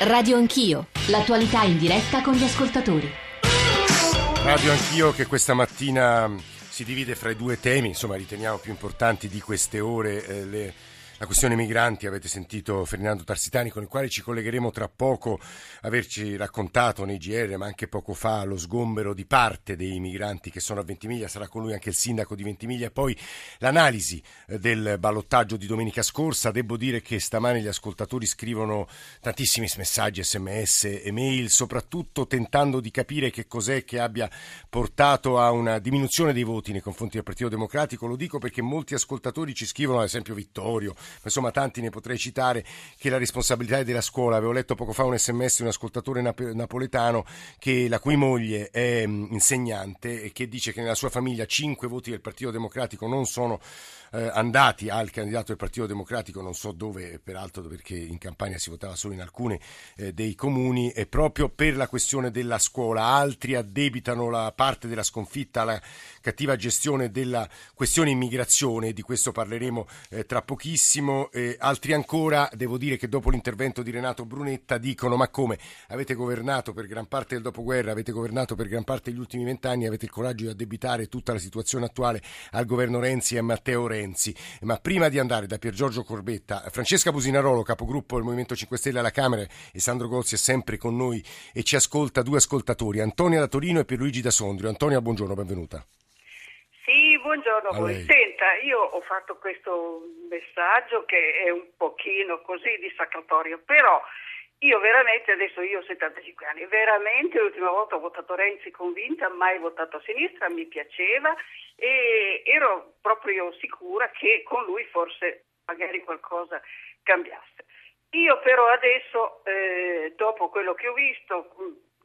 Radio Anch'io, l'attualità in diretta con gli ascoltatori. Radio Anch'io che questa mattina si divide fra i due temi, insomma riteniamo più importanti di queste ore. Eh, le la questione migranti, avete sentito Ferdinando Tarsitani con il quale ci collegheremo tra poco, averci raccontato nei GR ma anche poco fa lo sgombero di parte dei migranti che sono a Ventimiglia, sarà con lui anche il sindaco di Ventimiglia poi l'analisi eh, del ballottaggio di domenica scorsa. Devo dire che stamane gli ascoltatori scrivono tantissimi messaggi, sms e mail, soprattutto tentando di capire che cos'è che abbia portato a una diminuzione dei voti nei confronti del Partito Democratico. Lo dico perché molti ascoltatori ci scrivono, ad esempio Vittorio, insomma tanti ne potrei citare, che la responsabilità è della scuola. Avevo letto poco fa un sms di un ascoltatore nap- napoletano che, la cui moglie è mh, insegnante e che dice che nella sua famiglia cinque voti del Partito Democratico non sono eh, andati al candidato del Partito Democratico, non so dove, peraltro perché in campagna si votava solo in alcuni eh, dei comuni, e proprio per la questione della scuola. Altri addebitano la parte della sconfitta alla cattiva gestione della questione immigrazione, di questo parleremo eh, tra pochissimo. Altri ancora, devo dire che dopo l'intervento di Renato Brunetta dicono ma come avete governato per gran parte del dopoguerra, avete governato per gran parte degli ultimi vent'anni, avete il coraggio di addebitare tutta la situazione attuale al governo Renzi e a Matteo Renzi. Ma prima di andare da Pier Giorgio Corbetta, Francesca Businarolo, capogruppo del Movimento 5 Stelle alla Camera, e Sandro Gozzi è sempre con noi e ci ascolta due ascoltatori, Antonia da Torino e Pierluigi da Sondrio. Antonia, buongiorno, benvenuta. Buongiorno a voi. Senta, io ho fatto questo messaggio che è un pochino così dissacratorio, però io veramente, adesso io ho 75 anni, veramente l'ultima volta ho votato Renzi convinta, mai votato a sinistra, mi piaceva e ero proprio sicura che con lui forse magari qualcosa cambiasse. Io però adesso, eh, dopo quello che ho visto,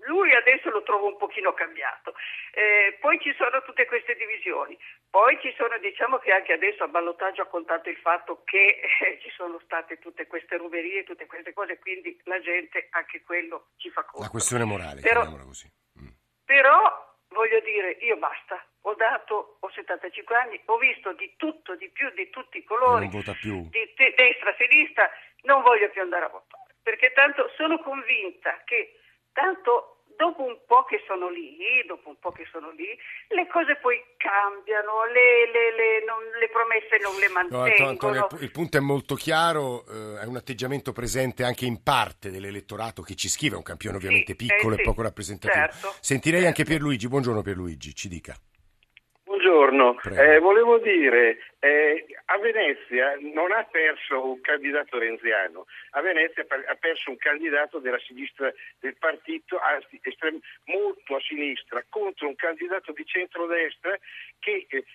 lui adesso lo trovo un pochino cambiato. Eh, poi ci sono tutte queste divisioni. Poi ci sono, diciamo che anche adesso a ballottaggio ha contato il fatto che eh, ci sono state tutte queste ruberie, tutte queste cose, quindi la gente anche quello ci fa conto. La questione morale, però, così. Mm. Però voglio dire, io basta, ho dato, ho 75 anni, ho visto di tutto, di più, di tutti i colori, di te- destra, sinistra, non voglio più andare a votare, perché tanto sono convinta che tanto dopo un po' che sono lì, dopo un po' che sono lì, le cose poi cambiano, le, le, le, non, le promesse non le mantengono. No, Antonio, il punto è molto chiaro, eh, è un atteggiamento presente anche in parte dell'elettorato che ci scrive, è un campione ovviamente sì, piccolo eh, e poco rappresentativo. Certo, Sentirei certo. anche Pierluigi, buongiorno Pierluigi, ci dica. Buongiorno, eh, volevo dire, eh, a Venezia non ha perso un candidato renziano, a Venezia ha perso un candidato della sinistra del partito, anzi estrem- molto a sinistra, contro un candidato di centrodestra che, eh,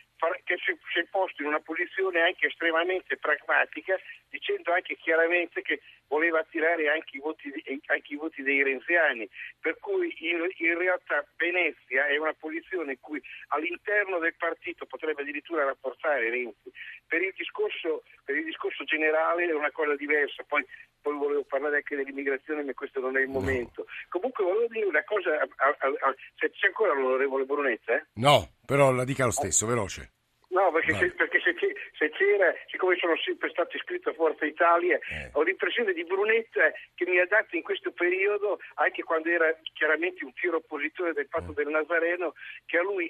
che si, si è posto in una posizione anche estremamente pragmatica, dicendo anche chiaramente che voleva attirare anche i voti, anche i voti dei renziani, per cui in, in, realtà Venezia è una posizione in cui all'interno del partito potrebbe addirittura rafforzare Renzi. Per il discorso, per il discorso generale è una cosa diversa, poi, poi, volevo parlare anche dell'immigrazione, ma questo non è il momento. Comunque volevo dire una cosa, a, a, a, se c'è ancora l'onorevole Brunetta? Eh? No, però la dica lo stesso, veloce. No, perché, se, perché se, se, c'era, siccome sono sempre stato iscritto a Forza Italia, eh. ho l'impressione di Brunetta che mi ha dato in questo periodo, anche quando era chiaramente un fiero oppositore del fatto eh. del Nazareno, che a lui,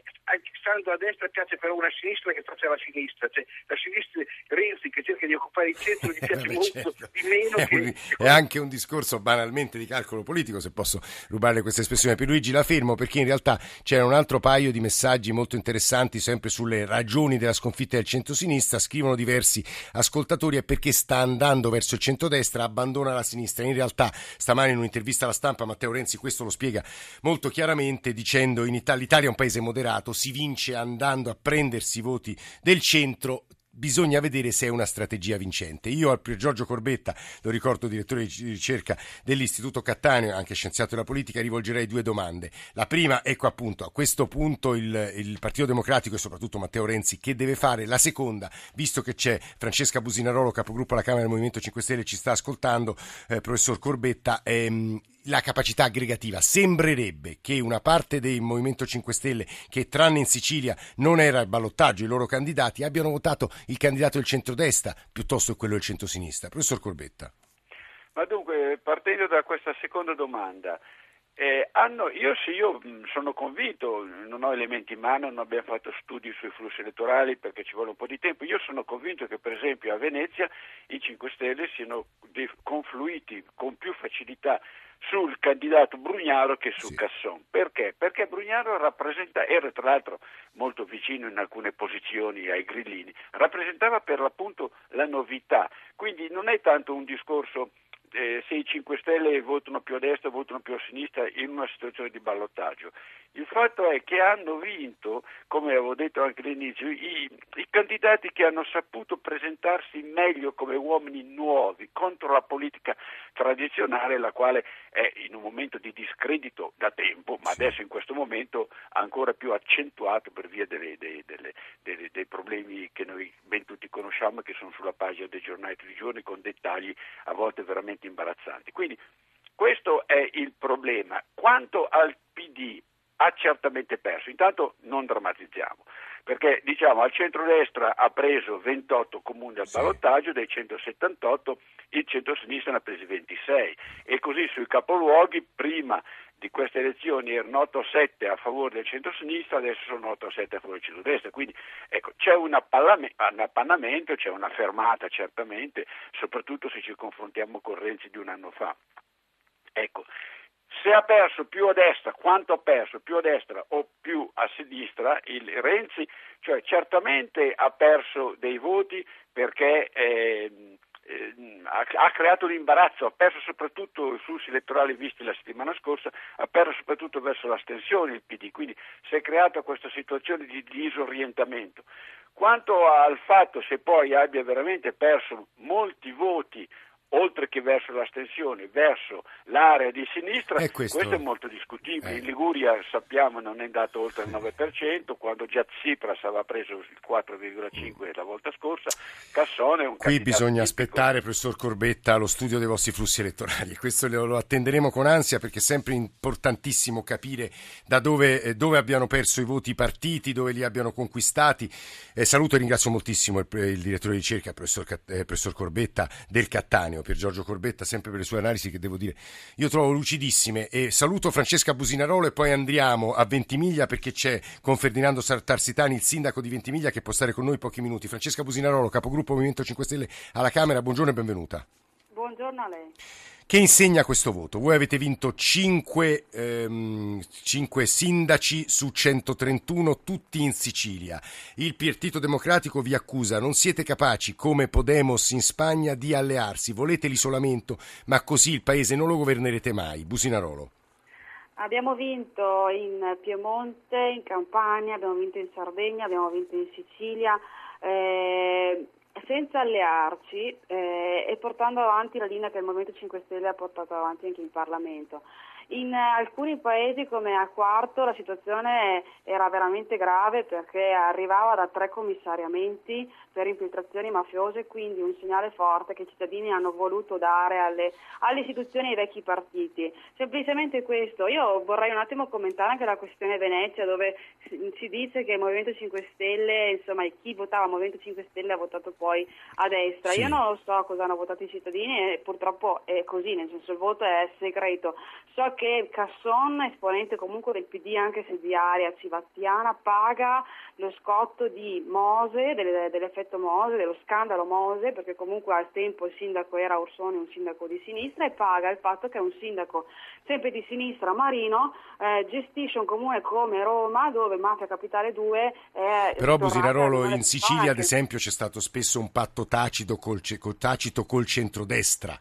stando a destra, piace però una sinistra che faccia la sinistra. Cioè, la sinistra Renzi che cerca di occupare il centro gli piace molto certo. di meno. È, che, un, è anche un discorso banalmente di calcolo politico, se posso rubare questa espressione. Per Luigi la fermo perché in realtà c'era un altro paio di messaggi molto interessanti sempre sulle ragioni della sconfitta del centro-sinistra, scrivono diversi ascoltatori, è perché sta andando verso il centrodestra, abbandona la sinistra. In realtà stamani in un'intervista alla stampa Matteo Renzi questo lo spiega molto chiaramente dicendo in Italia l'Italia è un paese moderato, si vince andando a prendersi i voti del centro bisogna vedere se è una strategia vincente. Io al Giorgio Corbetta, lo ricordo direttore di ricerca dell'Istituto Cattaneo, anche scienziato della politica, rivolgerei due domande. La prima, ecco appunto, a questo punto il, il Partito Democratico e soprattutto Matteo Renzi che deve fare? La seconda, visto che c'è Francesca Businarolo, capogruppo alla Camera del Movimento 5 Stelle, ci sta ascoltando, eh, professor Corbetta, ehm, la capacità aggregativa. Sembrerebbe che una parte del Movimento 5 Stelle, che tranne in Sicilia non era il ballottaggio, i loro candidati, abbiano votato il candidato del centrodestra piuttosto che quello del centrosinistra. Professor Corbetta. Ma dunque, partendo da questa seconda domanda, eh, hanno, io sì, io mm, sono convinto, non ho elementi in mano, non abbiamo fatto studi sui flussi elettorali perché ci vuole un po' di tempo, io sono convinto che per esempio a Venezia i 5 Stelle siano confluiti con più facilità sul candidato Brugnaro che su sì. Casson. Perché? Perché Brugnaro rappresenta, era tra l'altro molto vicino in alcune posizioni ai grillini, rappresentava per l'appunto la novità, quindi non è tanto un discorso eh, se i 5 Stelle votano più a destra votano più a sinistra in una situazione di ballottaggio. Il fatto è che hanno vinto, come avevo detto anche all'inizio, i, i, candidati che hanno saputo presentarsi meglio come uomini nuovi contro la politica tradizionale, la quale è in un momento di discredito da tempo, ma sì. adesso in questo momento ancora più accentuato per via delle, delle, delle, dei problemi che noi ben tutti conosciamo e che sono sulla pagina dei giornali di giorni con dettagli a volte veramente imbarazzanti. Quindi questo è il problema. Quanto al PD ha certamente perso. Intanto non drammatizziamo, perché diciamo al centrodestra ha preso 28 comuni al ballottaggio, dei 178 il centro-sinistra ne ha presi 26 e così sui capoluoghi prima di queste elezioni erano 8-7 a favore del centro-sinistra, adesso sono 8-7 a favore del centro-destra, quindi ecco, c'è un, appannamento, c'è una fermata certamente, soprattutto se ci confrontiamo con Renzi di un anno fa. Ecco, se ha perso più a destra, quanto ha perso più a destra o più a sinistra il Renzi, cioè certamente ha perso dei voti perché eh, eh, ha, ha, creato l'imbarazzo, ha perso soprattutto i flussi elettorali visti la settimana scorsa, ha perso soprattutto verso l'astensione il PD, quindi si è creata questa situazione di disorientamento. Quanto al fatto se poi abbia veramente perso molti voti oltre che verso l'astensione, verso l'area di sinistra, è questo... questo... è molto discutibile. Eh. In Liguria sappiamo non è andato oltre il 9%, quando già Tsipras aveva preso il 4,5% la volta scorsa, Cassone è un Qui bisogna tipico. aspettare, professor Corbetta, lo studio dei vostri flussi elettorali. Questo lo, attenderemo con ansia perché è sempre importantissimo capire da dove, eh, dove abbiano perso i voti i partiti, dove li abbiano conquistati. Eh, saluto e ringrazio moltissimo il, il direttore di ricerca, professor, eh, professor Corbetta del Cattaneo Cattaneo, per Giorgio Corbetta, sempre per le sue analisi che devo dire io trovo lucidissime. E saluto Francesca Businarolo e poi andiamo a Ventimiglia perché c'è con Ferdinando Tarsitani, il sindaco di Ventimiglia, che può stare con noi pochi minuti. Francesca Businarolo, capogruppo Movimento 5 Stelle alla Camera, buongiorno e benvenuta. Buongiorno a lei. Che insegna questo voto? Voi avete vinto 5, ehm, 5, sindaci su 131, tutti in Sicilia. Il Partito Democratico vi accusa, non siete capaci, come Podemos in Spagna, di allearsi. Volete l'isolamento, ma così il paese non lo governerete mai. Businarolo. Abbiamo vinto in Piemonte, in Campania, abbiamo vinto in Sardegna, abbiamo vinto in Sicilia. Eh, senza allearci eh, e portando avanti la linea che il Movimento 5 Stelle ha portato avanti anche in Parlamento. In alcuni paesi come a Quarto la situazione era veramente grave perché arrivava da tre commissariamenti per infiltrazioni mafiose, quindi un segnale forte che i cittadini hanno voluto dare alle, alle istituzioni e ai vecchi partiti. Semplicemente questo. Io vorrei un attimo commentare anche la questione Venezia dove si dice che il Movimento 5 Stelle, insomma chi votava Movimento 5 Stelle ha votato poi a destra. Sì. Io non lo so cosa hanno votato i cittadini e purtroppo è così, nel senso il voto è segreto. So che Casson, esponente comunque del PD anche se di area civattiana, paga lo scotto di Mose, delle, dell'effetto Mose, dello scandalo Mose, perché comunque al tempo il sindaco era Orsoni, un sindaco di sinistra, e paga il fatto che un sindaco sempre di sinistra Marino eh, gestisce un comune come Roma, dove Mafia Capitale 2 è... Però Busirarolo in Sicilia, ad esempio, c'è stato spesso un patto tacito col, tacito col centrodestra.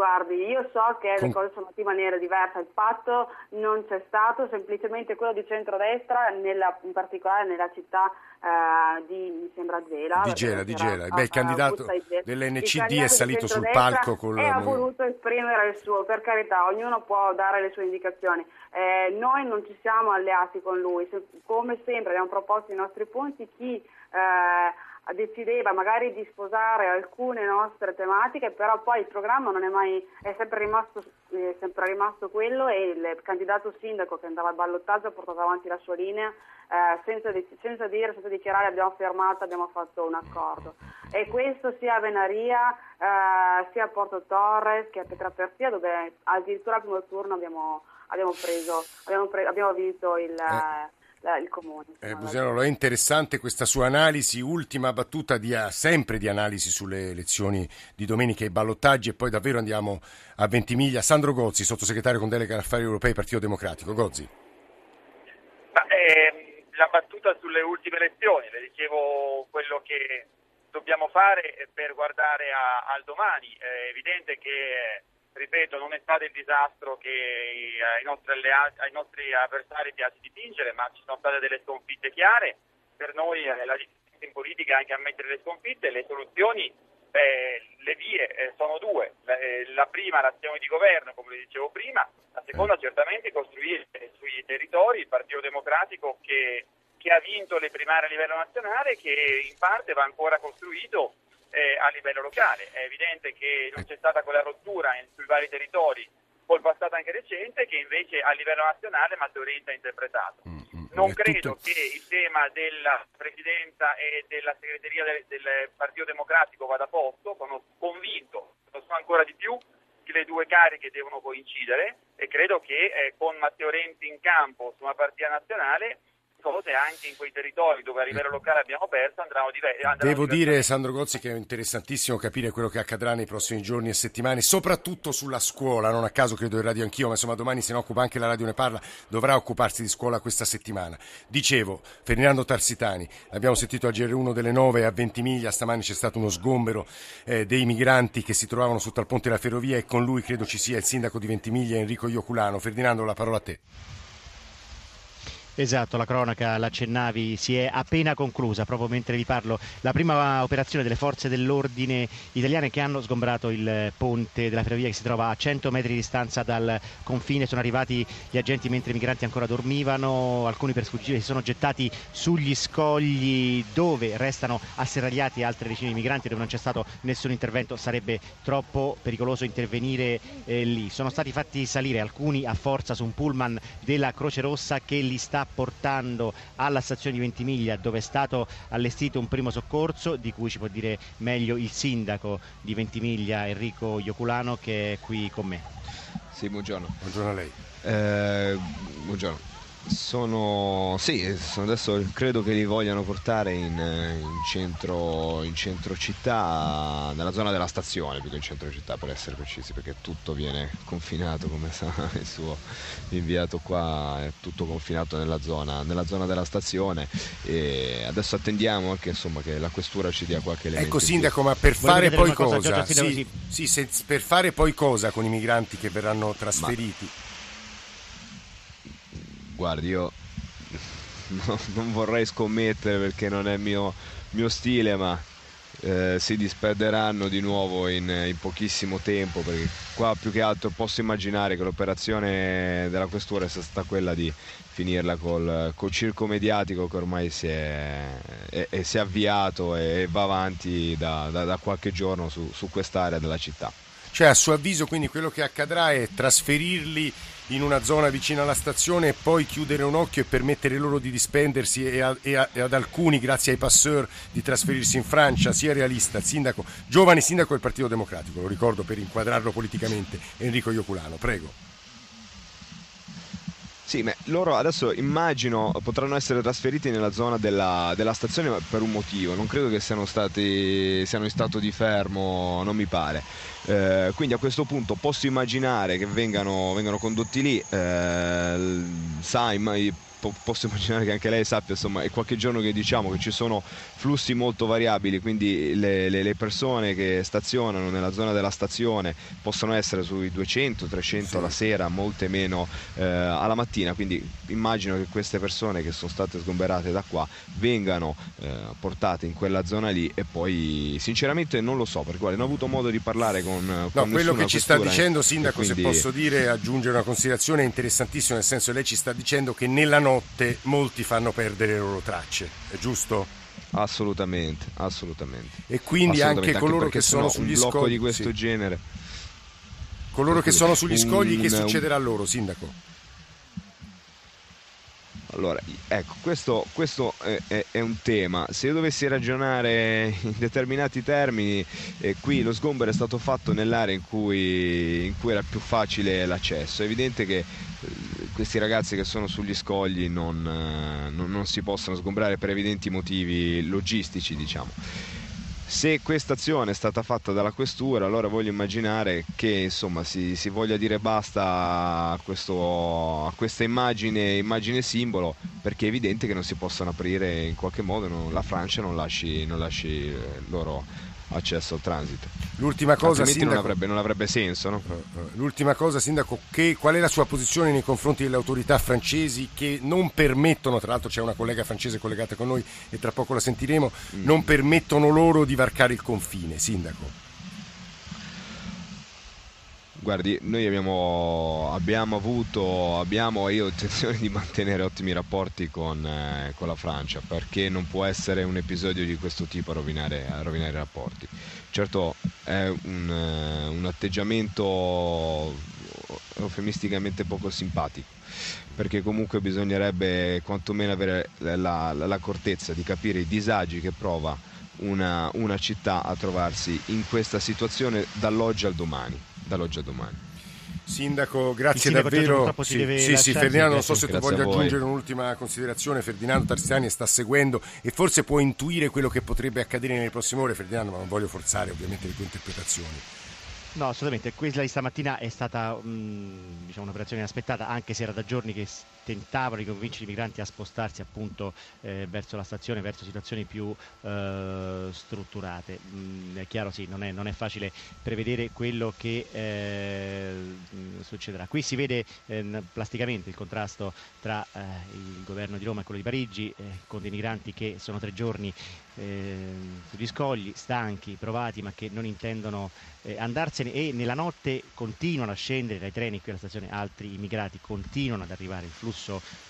Guardi, io so che le cose sono in maniera diversa, il patto non c'è stato, semplicemente quello di centrodestra, nella, in particolare nella città uh, di, mi sembra Gela. Di Gela, di Gela. Beh, il candidato dell'NCD è salito sul palco con... E ha voluto esprimere il suo, per carità, ognuno può dare le sue indicazioni. Eh, noi non ci siamo alleati con lui, come sempre abbiamo proposto i nostri punti, chi... Eh, decideva magari di sposare alcune nostre tematiche, però poi il programma non è mai, è sempre rimasto, è sempre rimasto quello e il candidato sindaco che andava al ballottaggio ha portato avanti la sua linea eh, senza, senza, dire, senza dichiarare abbiamo fermato, abbiamo fatto un accordo. E questo sia a Venaria, eh, sia a Porto Torres che a Petraperzia dove addirittura al primo turno abbiamo, abbiamo, preso, abbiamo, pre- abbiamo vinto il... Eh il comune. Eh, Busianolo, è interessante questa sua analisi, ultima battuta di, sempre di analisi sulle elezioni di domenica e ballottaggi e poi davvero andiamo a Ventimiglia. Sandro Gozzi, sottosegretario con delega affari europei, Partito Democratico. Gozzi. Ma, eh, la battuta sulle ultime elezioni, le dicevo quello che dobbiamo fare per guardare a, al domani. È evidente che ripeto, non è stato il disastro che ai nostri, alleati, ai nostri avversari piace dipingere, ma ci sono state delle sconfitte chiare. Per noi eh, la differenza in politica è anche ammettere le sconfitte, le soluzioni, eh, le vie eh, sono due. La, eh, la, prima l'azione di governo, come le dicevo prima, la seconda certamente costruire sui territori il Partito Democratico che, che ha vinto le primarie a livello nazionale, che in parte va ancora costruito eh, a livello locale. È evidente che non c'è stata quella rottura in, sui vari territori col passato anche recente che invece a livello nazionale Matteo Renzi ha interpretato. Mm, mm, non credo tutto... che il tema della presidenza e della segreteria del, del Partito Democratico vada posto, sono convinto, lo so ancora di più, che le due cariche devono coincidere e credo che eh, con Matteo Renzi in campo su una partita nazionale cose anche in quei territori dove a livello locale abbiamo perso andranno diverse. Devo dire, Sandro Gozzi, che è interessantissimo capire quello che accadrà nei prossimi giorni e settimane, soprattutto sulla scuola. Non a caso credo il radio anch'io, ma insomma domani se ne occupa anche la radio ne parla, dovrà occuparsi di scuola questa settimana. Dicevo, Ferdinando Tarsitani, abbiamo sentito a GR1 delle 9 a Ventimiglia, stamani c'è stato uno sgombero eh, dei migranti che si trovavano sotto al ponte della ferrovia e con lui credo ci sia il sindaco di Ventimiglia Enrico Ioculano. Ferdinando, la parola a te. Esatto, la cronaca, l'accennavi, si è appena conclusa, proprio mentre vi parlo, la prima operazione delle forze dell'ordine italiane che hanno sgombrato il ponte della ferrovia che si trova a 100 metri di distanza dal confine. Sono arrivati gli agenti mentre i migranti ancora dormivano, alcuni per sfuggire si sono gettati sugli scogli dove restano asserragliati altre decine di migranti dove non c'è stato nessun intervento, sarebbe troppo pericoloso intervenire eh, lì. Sono stati fatti salire alcuni a forza su un pullman della Croce Rossa che li sta portando alla stazione di Ventimiglia dove è stato allestito un primo soccorso di cui ci può dire meglio il sindaco di Ventimiglia Enrico Ioculano che è qui con me. Sì, buongiorno. Buongiorno a lei. Eh, buongiorno. Sono, sì, adesso credo che li vogliano portare in, in, centro, in, centro, città, nella zona della stazione più che in centro città per essere precisi, perché tutto viene confinato, come sa il suo inviato qua, è tutto confinato nella zona, nella zona della stazione e adesso attendiamo anche insomma, che la questura ci dia qualche elemento. Ecco Sindaco, ma per fare poi cosa? cosa? Sì, sì, se, per fare poi cosa con i migranti che verranno trasferiti? Ma guardi, io no, non vorrei scommettere perché non è mio, mio stile, ma eh, si disperderanno di nuovo in, in, pochissimo tempo perché qua più che altro posso immaginare che l'operazione della questura sia stata quella di finirla col, col circo mediatico che ormai si è, è, è, si è avviato e va avanti da, da, da qualche giorno su, su quest'area della città. Cioè a suo avviso quindi quello che accadrà è trasferirli in una zona vicina alla stazione e poi chiudere un occhio e permettere loro di dispendersi e, a, e, a, e ad alcuni, grazie ai passeur, di trasferirsi in Francia, sia realista, sindaco, giovane sindaco del Partito Democratico, lo ricordo per inquadrarlo politicamente, Enrico Ioculano, prego. Sì, ma loro adesso immagino potranno essere trasferiti nella zona della, della stazione per un motivo, non credo che siano, stati, siano in stato di fermo, non mi pare. Eh, quindi a questo punto posso immaginare che vengano, vengano condotti lì, eh, sai, po- posso immaginare che anche lei sappia, insomma, è qualche giorno che diciamo che ci sono flussi molto variabili, quindi le, le, le persone che stazionano nella zona della stazione possono essere sui 200-300 sì. alla sera, molte meno eh, alla mattina, quindi immagino che queste persone che sono state sgomberate da qua vengano eh, portate in quella zona lì e poi sinceramente non lo so perché guarda, non ho avuto modo di parlare con, no, con quello che ci sta dicendo Sindaco quindi... se posso dire aggiungere una considerazione interessantissima nel senso che lei ci sta dicendo che nella notte molti fanno perdere le loro tracce, è giusto? Assolutamente, assolutamente. E quindi assolutamente, anche coloro anche che sono sugli un scogli di questo sì. genere. Coloro che sono sugli scogli, un, che succederà a loro, sindaco? Allora, ecco, questo, questo è, è, è, un tema. Se io dovessi ragionare in determinati termini, eh, qui lo sgombero è stato fatto nell'area in cui, in cui era più facile l'accesso. È evidente che eh, questi ragazzi che sono sugli scogli non, eh, non, non si possono sgombrare per evidenti motivi logistici, diciamo. Se questa azione è stata fatta dalla questura, allora voglio immaginare che insomma, si, si, voglia dire basta a, questo, a questa immagine, immagine, simbolo, perché è evidente che non si possano aprire in qualche modo, non, la Francia non lasci, non lasci eh, loro accesso al transito. L'ultima cosa, sindaco, non, avrebbe, non avrebbe senso. No? Eh, eh, l'ultima cosa, Sindaco, che, qual è la sua posizione nei confronti delle autorità francesi che non permettono, tra l'altro c'è una collega francese collegata con noi e tra poco la sentiremo, mm. non permettono loro di varcare il confine, Sindaco? Guardi, noi abbiamo, abbiamo avuto, abbiamo io intenzione di mantenere ottimi rapporti con, eh, con, la Francia perché non può essere un episodio di questo tipo a rovinare, a rovinare i rapporti. Certo è un, eh, un atteggiamento eufemisticamente poco simpatico perché comunque bisognerebbe quantomeno avere la, la, l'accortezza di capire i disagi che prova una, una città a trovarsi in questa situazione dall'oggi al domani dall'oggi a domani. Sindaco, grazie davvero. Sì, sì, sì, Ferdinando, non so se tu voglia aggiungere un'ultima considerazione. Ferdinando Tarzani sta seguendo e forse può intuire quello che potrebbe accadere nelle prossime ore, Ferdinando, ma non voglio forzare ovviamente le tue interpretazioni. No, assolutamente. Quella di stamattina è stata um, diciamo, un'operazione inaspettata, anche se era da giorni che tentavano di convincere i migranti a spostarsi appunto eh, verso la stazione, verso situazioni più eh, strutturate. Mm, è chiaro, sì, non è, non è, facile prevedere quello che eh, succederà. Qui si vede ehm, plasticamente il contrasto tra eh, il governo di Roma e quello di Parigi, eh, con dei migranti che sono tre giorni ehm, sugli scogli, stanchi, provati, ma che non intendono eh, andarsene e nella notte continuano a scendere dai treni qui alla stazione altri immigrati, continuano ad arrivare, il flusso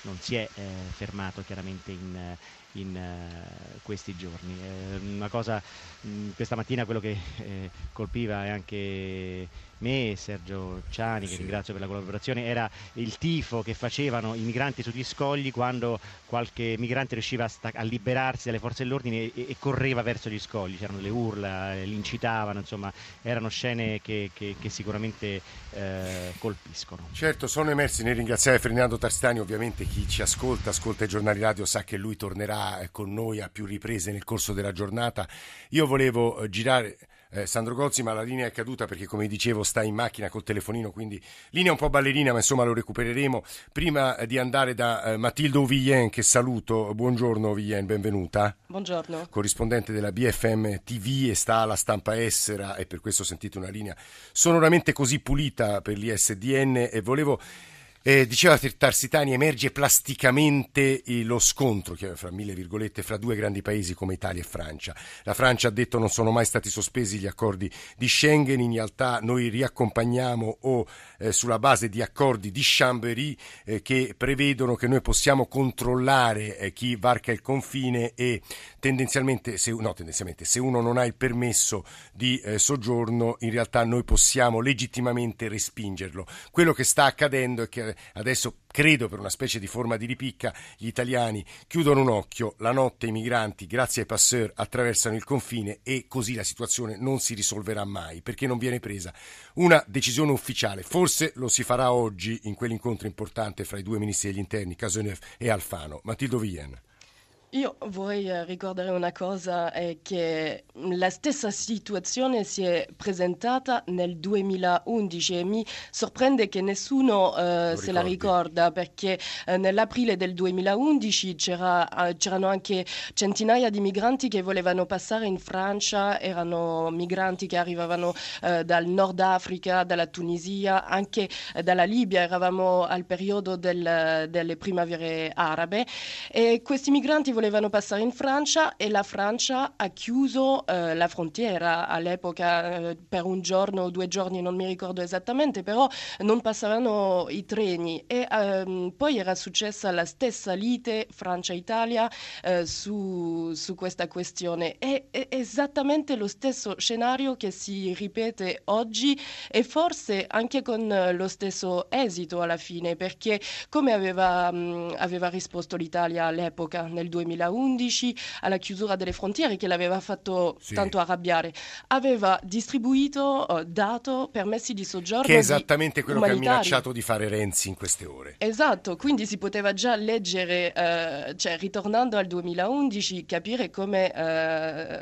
non si è eh, fermato chiaramente in, in uh, questi giorni. Eh, una cosa, mh, questa mattina quello che eh, colpiva anche me e Sergio Ciani, che sì. ringrazio per la collaborazione, era il tifo che facevano i migranti sugli scogli quando qualche migrante riusciva a, sta- a liberarsi dalle forze dell'ordine e-, e, correva verso gli scogli, c'erano le urla, li incitavano, insomma erano scene che, che, che sicuramente eh, colpiscono. Certo, sono emersi nel ringraziare Ferdinando Tarstani, ovviamente chi ci ascolta, ascolta i giornali radio sa che lui tornerà con noi a più riprese nel corso della giornata. Io volevo eh, girare eh, Sandro Gozzi, ma la linea è caduta perché come dicevo sta in macchina col telefonino, quindi linea un po' ballerina, ma insomma lo recupereremo. Prima eh, di andare da eh, Matilde Ovillien, che saluto, buongiorno Ovillien, benvenuta. Buongiorno. Corrispondente della BFM TV e sta alla stampa estera e per questo sentite una linea sonoramente così pulita per l'ISDN e volevo eh, diceva Tarsitani, emerge plasticamente lo scontro, fra mille virgolette, fra due grandi paesi come Italia e Francia. La Francia ha detto non sono mai stati sospesi gli accordi di Schengen, in realtà noi riaccompagniamo o eh, sulla base di accordi di Chambéry eh, che prevedono che noi possiamo controllare eh, chi varca il confine e tendenzialmente se, no, tendenzialmente, se uno non ha il permesso di eh, soggiorno, in realtà noi possiamo legittimamente respingerlo. Quello che sta accadendo è che adesso credo per una specie di forma di ripicca gli italiani chiudono un occhio, la notte i migranti grazie ai passeur attraversano il confine e così la situazione non si risolverà mai perché non viene presa una decisione ufficiale. Forse lo si farà oggi in quell'incontro importante fra i due ministri degli interni, Caseneuve e Alfano. Matildo Vien. Io vorrei eh, ricordare una cosa, è che la stessa situazione si è presentata nel 2011 e mi sorprende che nessuno eh, se la ricorda perché eh, nell'aprile del 2011 c'era, eh, c'erano anche centinaia di migranti che volevano passare in Francia, erano migranti che arrivavano eh, dal Nord Africa, dalla Tunisia, anche eh, dalla Libia, eravamo al periodo del, delle primavere arabe e questi migranti volevano passare in Francia e la Francia ha chiuso eh, la frontiera all'epoca eh, per un giorno o due giorni, non mi ricordo esattamente, però non passavano i treni e ehm, poi era successa la stessa lite Francia-Italia eh, su, su, questa questione. È, è esattamente lo stesso scenario che si ripete oggi e forse anche con lo stesso esito alla fine, perché come aveva, mh, aveva risposto l'Italia all'epoca, nel 2011, alla chiusura delle frontiere, che l'aveva fatto sì. tanto arrabbiare, aveva distribuito, uh, dato permessi di soggiorno. Che è esattamente quello che ha minacciato di fare Renzi in queste ore. Esatto, quindi si poteva già leggere, uh, cioè ritornando al 2011, capire come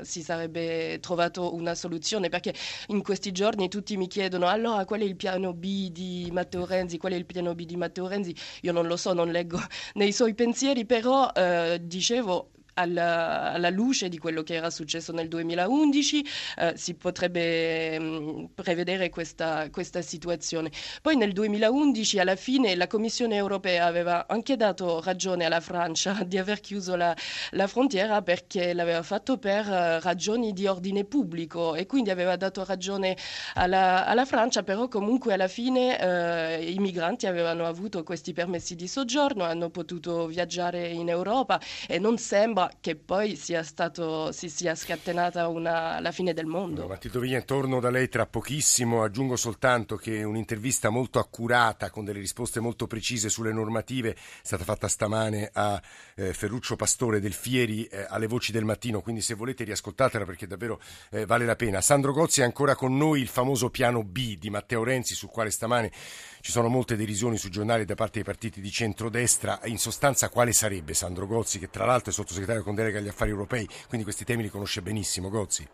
uh, si sarebbe trovato una soluzione, perché in questi giorni tutti mi chiedono allora qual è il piano B di Matteo Renzi, qual è il piano B di Matteo Renzi, io non lo so, non leggo nei suoi pensieri, però eh, dicevo alla, alla, luce di quello che era successo nel 2011 eh, si potrebbe mh, mm, prevedere questa, questa, situazione. Poi nel 2011 alla fine la Commissione europea aveva anche dato ragione alla Francia di aver chiuso la, la frontiera perché l'aveva fatto per uh, ragioni di ordine pubblico e quindi aveva dato ragione alla, alla Francia, però comunque alla fine uh, i migranti avevano avuto questi permessi di soggiorno, hanno potuto viaggiare in Europa e non sembra che poi sia stato, si sia scatenata una, la fine del mondo. No, Matteo Vigna, torno da lei tra pochissimo, aggiungo soltanto che un'intervista molto accurata, con delle risposte molto precise sulle normative, è stata fatta stamane a eh, Ferruccio Pastore del Fieri eh, alle voci del mattino, quindi se volete riascoltatela perché davvero eh, vale la pena. Sandro Gozzi è ancora con noi, il famoso piano B di Matteo Renzi, sul quale stamane ci sono molte derisioni sui giornali da parte dei partiti di centrodestra. In sostanza quale sarebbe Sandro Gozzi, che tra l'altro è sottosegretario con delega agli affari europei, quindi questi temi li conosce benissimo. Gozzi.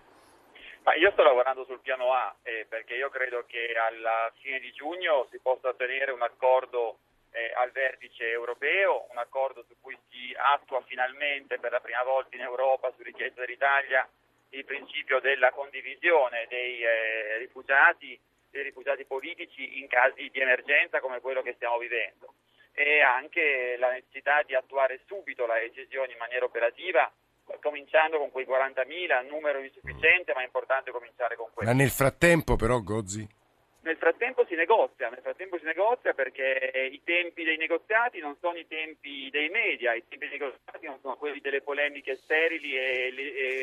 Ma io sto lavorando sul piano A eh, perché io credo che alla fine di giugno si possa ottenere un accordo eh, al vertice europeo, un accordo su cui si attua finalmente per la prima volta in Europa su richiesta dell'Italia il principio della condivisione dei eh, rifugiati dei rifugiati politici in casi di emergenza come quello che stiamo vivendo e anche la necessità di attuare subito la decisione in maniera operativa cominciando con quei 40.000, numero insufficiente ma è importante cominciare con questo. Ma nel frattempo però Gozzi? Nel frattempo si negozia, nel frattempo si negozia perché i tempi dei negoziati non sono i tempi dei media, i tempi dei negoziati non sono quelli delle polemiche sterili e,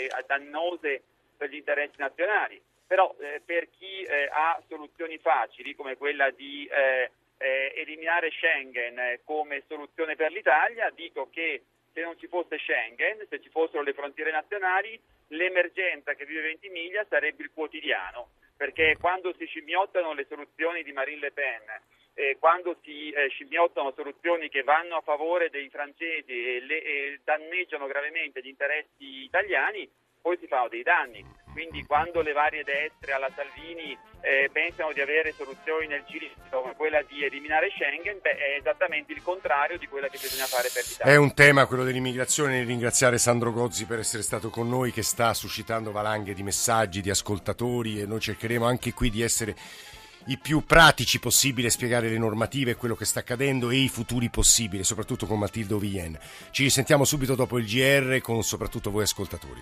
e dannose per gli interessi nazionali però eh, per chi eh, ha soluzioni facili come quella di eh, eh eliminare Schengen eh, come soluzione per l'Italia, dico che se non ci fosse Schengen, se ci fossero le frontiere nazionali, l'emergenza che vive Ventimiglia sarebbe il quotidiano, perché quando si scimmiottano le soluzioni di Marine Le Pen, quando si scimmiottano soluzioni che vanno a favore dei francesi e, le, e danneggiano gravemente gli interessi italiani, poi si fanno dei danni. Quindi quando le varie destre alla Salvini eh, pensano di avere soluzioni nel giro come quella di eliminare Schengen, beh, è esattamente il contrario di quella che bisogna fare per l'Italia. È un tema quello dell'immigrazione, ringraziare Sandro Gozzi per essere stato con noi che sta suscitando valanghe di messaggi, di ascoltatori e noi cercheremo anche qui di essere i più pratici possibili a spiegare le normative, quello che sta accadendo e i futuri possibili, soprattutto con Matilde Ovien. Ci risentiamo subito dopo il GR con soprattutto voi ascoltatori.